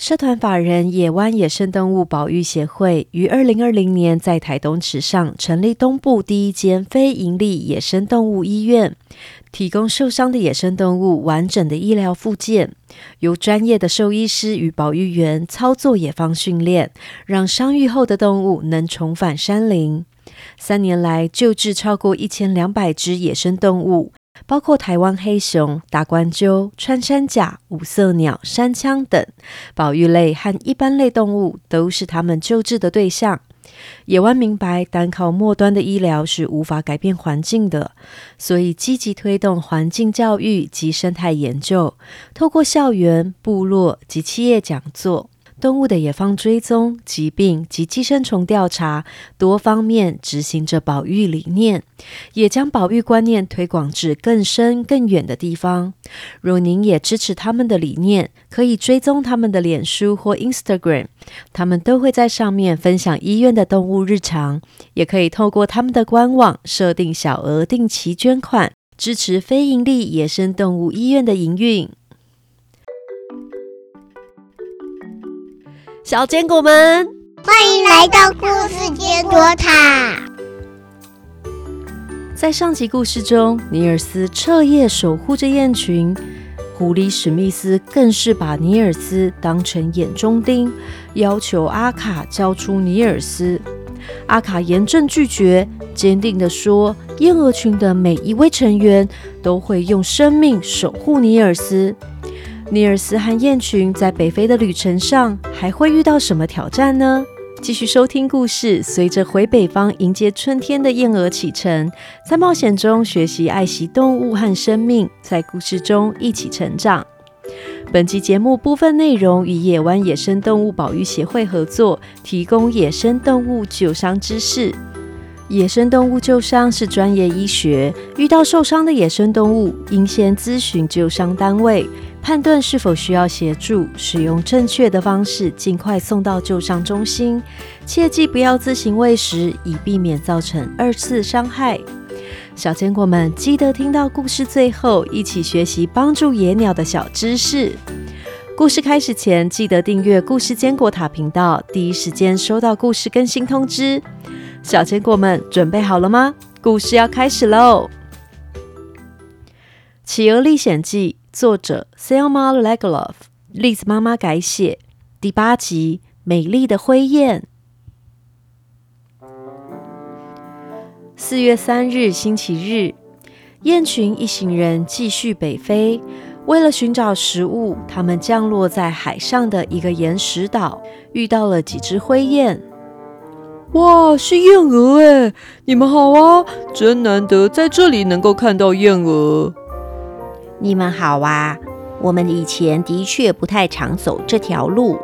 社团法人野湾野生动物保育协会于二零二零年在台东池上成立东部第一间非营利野生动物医院，提供受伤的野生动物完整的医疗复健，由专业的兽医师与保育员操作野放训练，让伤愈后的动物能重返山林。三年来救治超过一千两百只野生动物。包括台湾黑熊、大冠鸠、穿山甲、五色鸟、山羌等保育类和一般类动物，都是他们救治的对象。野湾明白，单靠末端的医疗是无法改变环境的，所以积极推动环境教育及生态研究，透过校园、部落及企业讲座。动物的野放追踪、疾病及寄生虫调查，多方面执行着保育理念，也将保育观念推广至更深更远的地方。如您也支持他们的理念，可以追踪他们的脸书或 Instagram，他们都会在上面分享医院的动物日常。也可以透过他们的官网设定小额定期捐款，支持非营利野生动物医院的营运。小坚果们，欢迎来到故事坚果塔。在上集故事中，尼尔斯彻夜守护着雁群，狐狸史密斯更是把尼尔斯当成眼中钉，要求阿卡交出尼尔斯。阿卡严正拒绝，坚定地说：“燕鹅群的每一位成员都会用生命守护尼尔斯。”尼尔斯和雁群在北非的旅程上还会遇到什么挑战呢？继续收听故事，随着回北方迎接春天的燕鹅启程，在冒险中学习爱惜动物和生命，在故事中一起成长。本集节目部分内容与野湾野生动物保育协会合作，提供野生动物救伤知识。野生动物救伤是专业医学，遇到受伤的野生动物，应先咨询救伤单位，判断是否需要协助，使用正确的方式，尽快送到救伤中心。切记不要自行喂食，以避免造成二次伤害。小坚果们，记得听到故事最后，一起学习帮助野鸟的小知识。故事开始前，记得订阅故事坚果塔频道，第一时间收到故事更新通知。小坚果们准备好了吗？故事要开始喽！《企鹅历险记》作者 Selma Lagerlof，栗子妈妈改写，第八集《美丽的灰雁》。四月三日星期日，雁群一行人继续北飞。为了寻找食物，他们降落在海上的一个岩石岛，遇到了几只灰雁。哇，是燕鹅哎！你们好啊，真难得在这里能够看到燕鹅。你们好啊，我们以前的确不太常走这条路。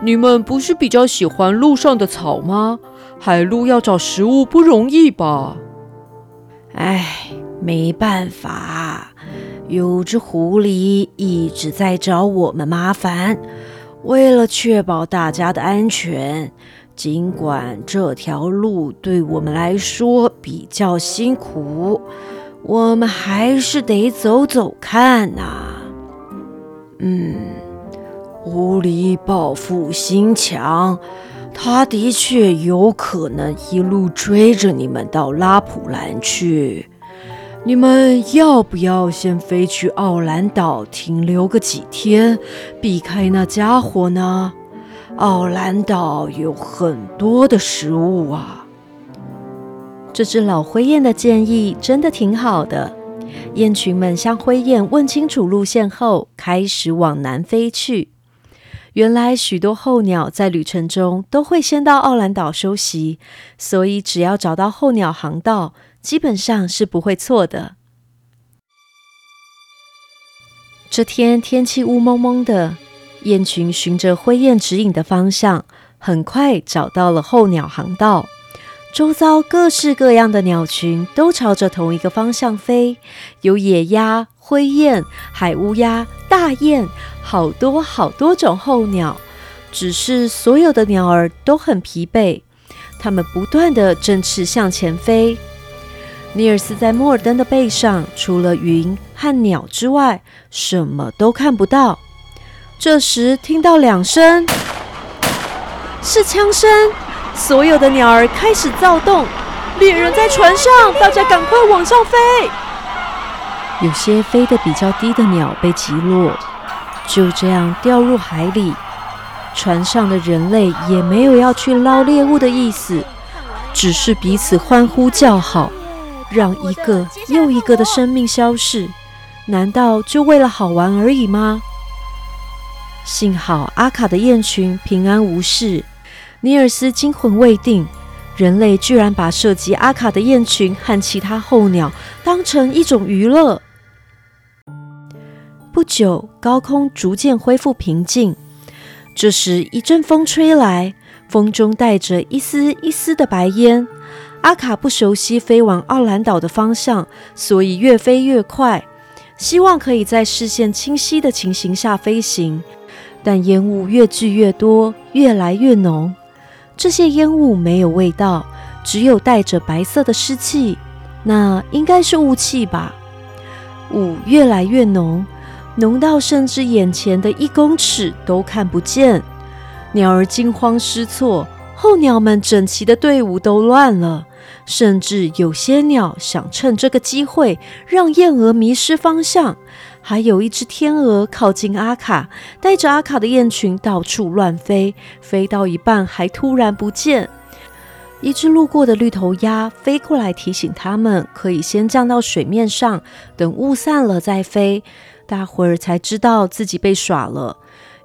你们不是比较喜欢路上的草吗？海鹿要找食物不容易吧？哎，没办法，有只狐狸一直在找我们麻烦。为了确保大家的安全。尽管这条路对我们来说比较辛苦，我们还是得走走看呐。嗯，狐狸报复心强，他的确有可能一路追着你们到拉普兰去。你们要不要先飞去奥兰岛停留个几天，避开那家伙呢？奥兰岛有很多的食物啊！这只老灰雁的建议真的挺好的。雁群们向灰雁问清楚路线后，开始往南飞去。原来许多候鸟在旅程中都会先到奥兰岛休息，所以只要找到候鸟航道，基本上是不会错的。这天天气雾蒙蒙的。雁群循着灰雁指引的方向，很快找到了候鸟航道。周遭各式各样的鸟群都朝着同一个方向飞，有野鸭、灰雁、海乌鸦、大雁，好多好多种候鸟。只是所有的鸟儿都很疲惫，它们不断的振翅向前飞。尼尔斯在莫尔登的背上，除了云和鸟之外，什么都看不到。这时听到两声，是枪声，所有的鸟儿开始躁动。猎人在船上，大家赶快往上飞。有些飞得比较低的鸟被击落，就这样掉入海里。船上的人类也没有要去捞猎物的意思，只是彼此欢呼叫好，让一个又一个的生命消逝。难道就为了好玩而已吗？幸好阿卡的雁群平安无事。尼尔斯惊魂未定。人类居然把射击阿卡的雁群和其他候鸟当成一种娱乐。不久，高空逐渐恢复平静。这时，一阵风吹来，风中带着一丝一丝的白烟。阿卡不熟悉飞往奥兰岛的方向，所以越飞越快，希望可以在视线清晰的情形下飞行。但烟雾越聚越多，越来越浓。这些烟雾没有味道，只有带着白色的湿气，那应该是雾气吧？雾越来越浓，浓到甚至眼前的一公尺都看不见。鸟儿惊慌失措，候鸟们整齐的队伍都乱了，甚至有些鸟想趁这个机会让燕鹅迷失方向。还有一只天鹅靠近阿卡，带着阿卡的雁群到处乱飞，飞到一半还突然不见。一只路过的绿头鸭飞过来提醒他们，可以先降到水面上，等雾散了再飞。大伙儿才知道自己被耍了，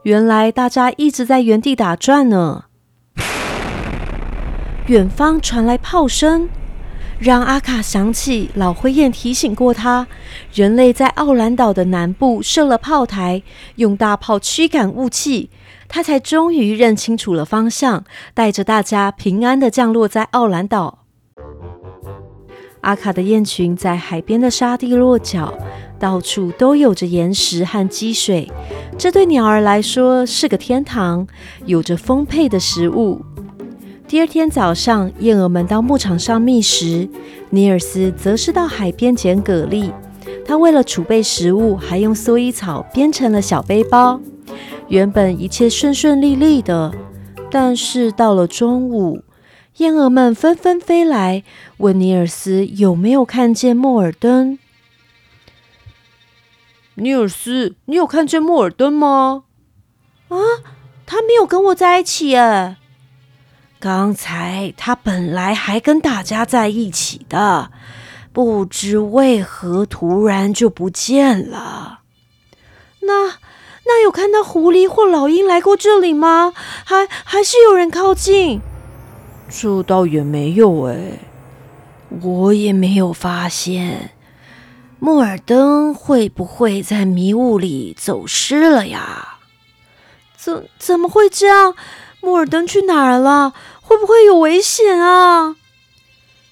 原来大家一直在原地打转呢。远方传来炮声。让阿卡想起老灰雁提醒过他，人类在奥兰岛的南部设了炮台，用大炮驱赶雾气。他才终于认清楚了方向，带着大家平安的降落在奥兰岛。阿卡的雁群在海边的沙地落脚，到处都有着岩石和积水，这对鸟儿来说是个天堂，有着丰沛的食物。第二天早上，燕儿们到牧场上觅食，尼尔斯则是到海边捡蛤蜊。他为了储备食物，还用蓑衣草编成了小背包。原本一切顺顺利利的，但是到了中午，燕儿们纷纷飞来，问尼尔斯有没有看见莫尔登。尼尔斯，你有看见莫尔登吗？啊，他没有跟我在一起耶。刚才他本来还跟大家在一起的，不知为何突然就不见了。那那有看到狐狸或老鹰来过这里吗？还还是有人靠近？这倒也没有哎，我也没有发现。莫尔登会不会在迷雾里走失了呀？怎怎么会这样？莫尔登去哪儿了？会不会有危险啊？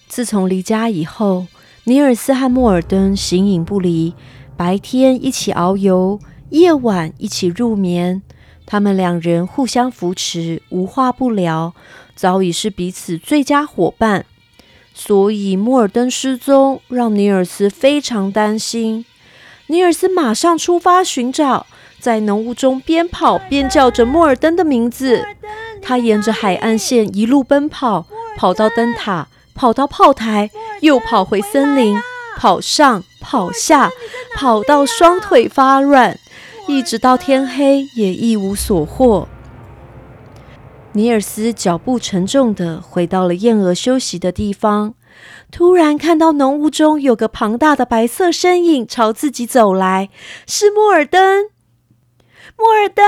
自从离家以后，尼尔斯和莫尔登形影不离，白天一起遨游，夜晚一起入眠。他们两人互相扶持，无话不聊，早已是彼此最佳伙伴。所以莫尔登失踪，让尼尔斯非常担心。尼尔斯马上出发寻找。在浓雾中边跑边叫着莫尔登的名字，他沿着海岸线一路奔跑，跑到灯塔，跑到炮台，又跑回森林，跑上跑下，跑到双腿发软，一直到天黑也一无所获。尼尔斯脚步沉重的回到了燕鹅休息的地方，突然看到浓雾中有个庞大的白色身影朝自己走来，是莫尔登。莫尔登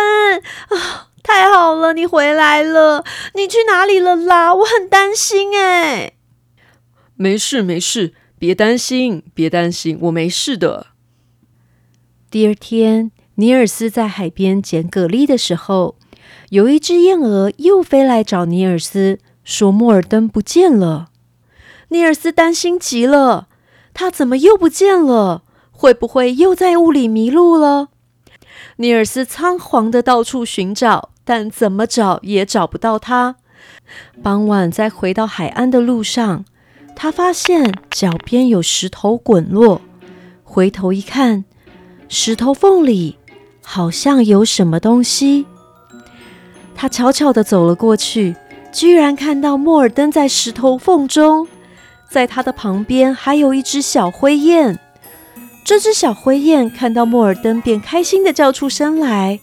啊，太好了，你回来了！你去哪里了啦？我很担心哎。没事没事，别担心，别担心，我没事的。第二天，尼尔斯在海边捡蛤蜊的时候，有一只燕鹅又飞来找尼尔斯，说莫尔登不见了。尼尔斯担心极了，他怎么又不见了？会不会又在雾里迷路了？尼尔斯仓皇的到处寻找，但怎么找也找不到他。傍晚，在回到海岸的路上，他发现脚边有石头滚落。回头一看，石头缝里好像有什么东西。他悄悄地走了过去，居然看到莫尔登在石头缝中，在他的旁边还有一只小灰雁。这只小灰雁看到莫尔登，便开心地叫出声来。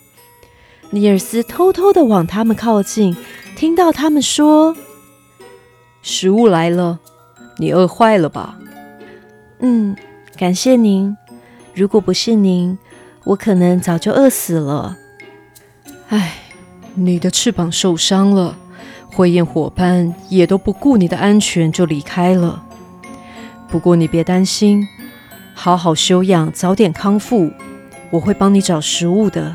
尼尔斯偷偷的往他们靠近，听到他们说：“食物来了，你饿坏了吧？”“嗯，感谢您。如果不是您，我可能早就饿死了。”“唉，你的翅膀受伤了，灰雁伙伴也都不顾你的安全就离开了。不过你别担心。”好好休养，早点康复。我会帮你找食物的。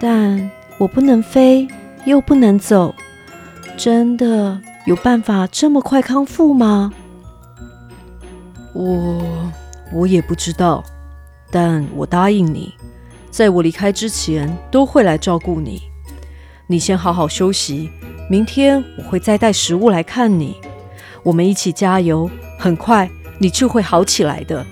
但我不能飞，又不能走，真的有办法这么快康复吗？我我也不知道，但我答应你，在我离开之前都会来照顾你。你先好好休息，明天我会再带食物来看你。我们一起加油，很快。你就会好起来的。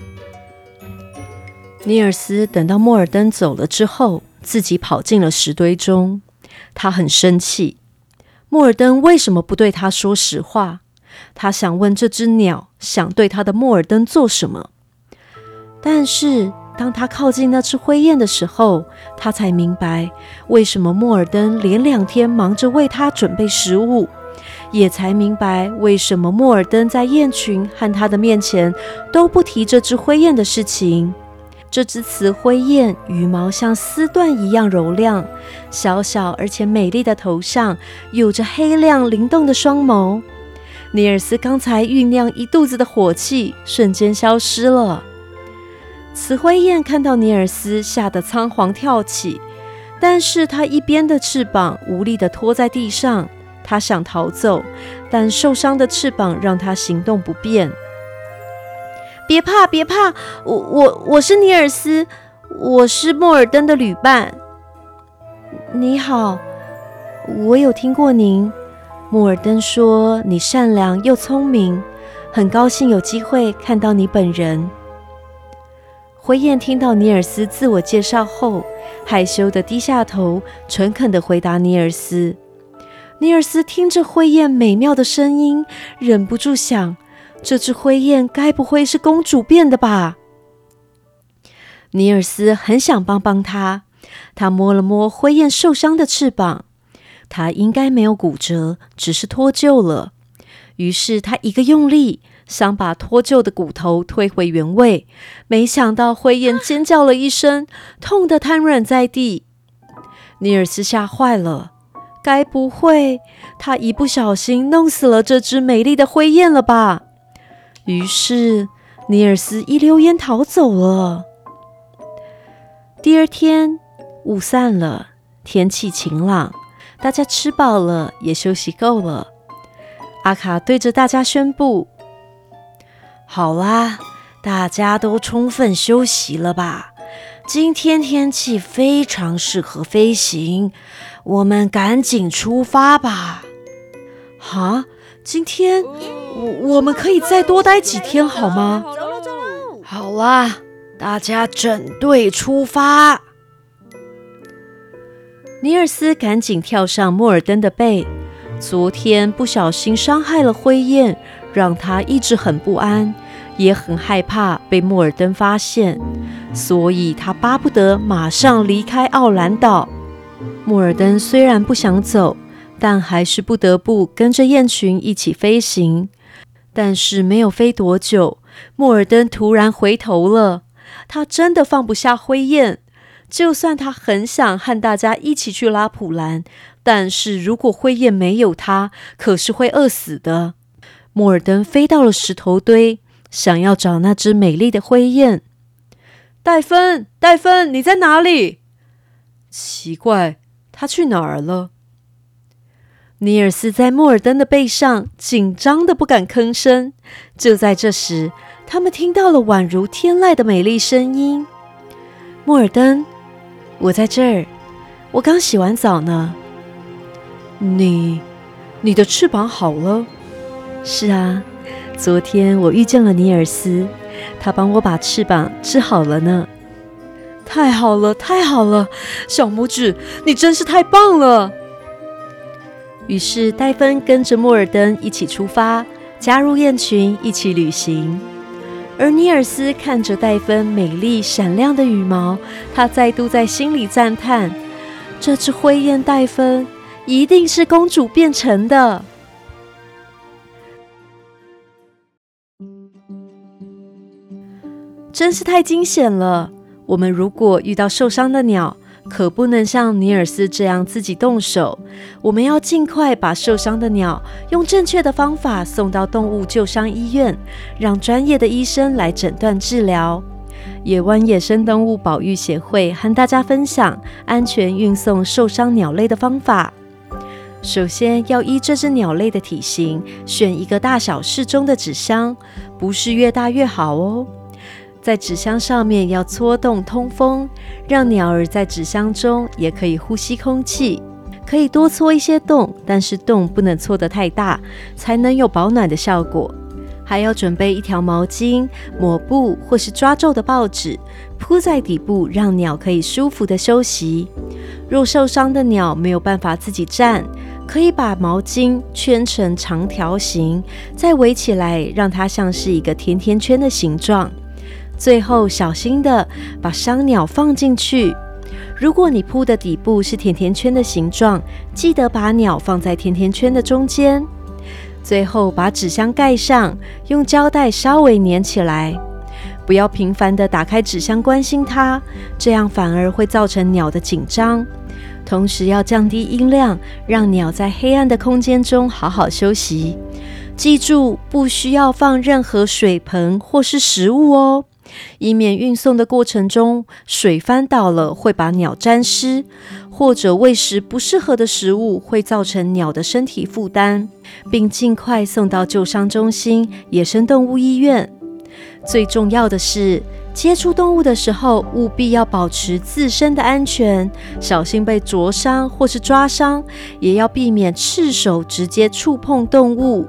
尼尔斯等到莫尔登走了之后，自己跑进了石堆中。他很生气，莫尔登为什么不对他说实话？他想问这只鸟想对他的莫尔登做什么。但是当他靠近那只灰雁的时候，他才明白为什么莫尔登连两天忙着为他准备食物。也才明白为什么莫尔登在雁群和他的面前都不提这只灰雁的事情。这只雌灰雁羽毛像丝缎一样柔亮，小小而且美丽的头上有着黑亮灵动的双眸。尼尔斯刚才酝酿一肚子的火气瞬间消失了。雌灰雁看到尼尔斯，吓得仓皇跳起，但是它一边的翅膀无力地拖在地上。它想逃走，但受伤的翅膀让它行动不便。别怕，别怕，我我我是尼尔斯，我是莫尔登的旅伴。你好，我有听过您。莫尔登说你善良又聪明，很高兴有机会看到你本人。灰雁听到尼尔斯自我介绍后，害羞的低下头，诚恳的回答尼尔斯。尼尔斯听着灰雁美妙的声音，忍不住想：这只灰雁该不会是公主变的吧？尼尔斯很想帮帮他，他摸了摸灰雁受伤的翅膀，它应该没有骨折，只是脱臼了。于是他一个用力，想把脱臼的骨头推回原位，没想到灰雁尖叫了一声，痛得瘫软在地。尼尔斯吓坏了。该不会他一不小心弄死了这只美丽的灰雁了吧？于是尼尔斯一溜烟逃走了。第二天雾散了，天气晴朗，大家吃饱了，也休息够了。阿卡对着大家宣布：“好啦，大家都充分休息了吧？今天天气非常适合飞行。”我们赶紧出发吧！哈，今天我我们可以再多待几天好吗？好啦，大家整队出发。尼尔斯赶紧跳上莫尔登的背。昨天不小心伤害了灰雁，让他一直很不安，也很害怕被莫尔登发现，所以他巴不得马上离开奥兰岛。莫尔登虽然不想走，但还是不得不跟着雁群一起飞行。但是没有飞多久，莫尔登突然回头了。他真的放不下灰雁，就算他很想和大家一起去拉普兰，但是如果灰雁没有他，可是会饿死的。莫尔登飞到了石头堆，想要找那只美丽的灰雁。戴芬，戴芬，你在哪里？奇怪。他去哪儿了？尼尔斯在莫尔登的背上，紧张的不敢吭声。就在这时，他们听到了宛如天籁的美丽声音：“莫尔登，我在这儿，我刚洗完澡呢。你，你的翅膀好了？是啊，昨天我遇见了尼尔斯，他帮我把翅膀治好了呢。”太好了，太好了！小拇指，你真是太棒了！于是戴芬跟着莫尔登一起出发，加入雁群，一起旅行。而尼尔斯看着戴芬美丽闪亮的羽毛，他再度在心里赞叹：这只灰雁戴芬一定是公主变成的。真是太惊险了！我们如果遇到受伤的鸟，可不能像尼尔斯这样自己动手。我们要尽快把受伤的鸟用正确的方法送到动物救伤医院，让专业的医生来诊断治疗。野湾野生动物保育协会和大家分享安全运送受伤鸟类的方法。首先要依这只鸟类的体型，选一个大小适中的纸箱，不是越大越好哦。在纸箱上面要戳洞通风，让鸟儿在纸箱中也可以呼吸空气。可以多戳一些洞，但是洞不能戳得太大，才能有保暖的效果。还要准备一条毛巾、抹布或是抓皱的报纸，铺在底部，让鸟可以舒服的休息。若受伤的鸟没有办法自己站，可以把毛巾圈成长条形，再围起来，让它像是一个甜甜圈的形状。最后，小心的把伤鸟放进去。如果你铺的底部是甜甜圈的形状，记得把鸟放在甜甜圈的中间。最后，把纸箱盖上，用胶带稍微粘起来。不要频繁的打开纸箱关心它，这样反而会造成鸟的紧张。同时，要降低音量，让鸟在黑暗的空间中好好休息。记住，不需要放任何水盆或是食物哦。以免运送的过程中水翻倒了，会把鸟沾湿，或者喂食不适合的食物会造成鸟的身体负担，并尽快送到救伤中心、野生动物医院。最重要的是，接触动物的时候务必要保持自身的安全，小心被灼伤或是抓伤，也要避免赤手直接触碰动物。《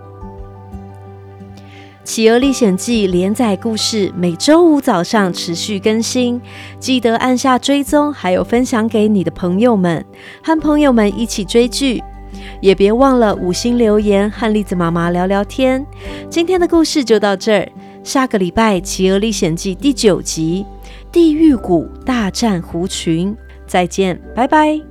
企鹅历险记》连载故事每周五早上持续更新，记得按下追踪，还有分享给你的朋友们，和朋友们一起追剧。也别忘了五星留言和栗子妈妈聊聊天。今天的故事就到这儿，下个礼拜《企鹅历险记》第九集《地狱谷大战狐群》，再见，拜拜。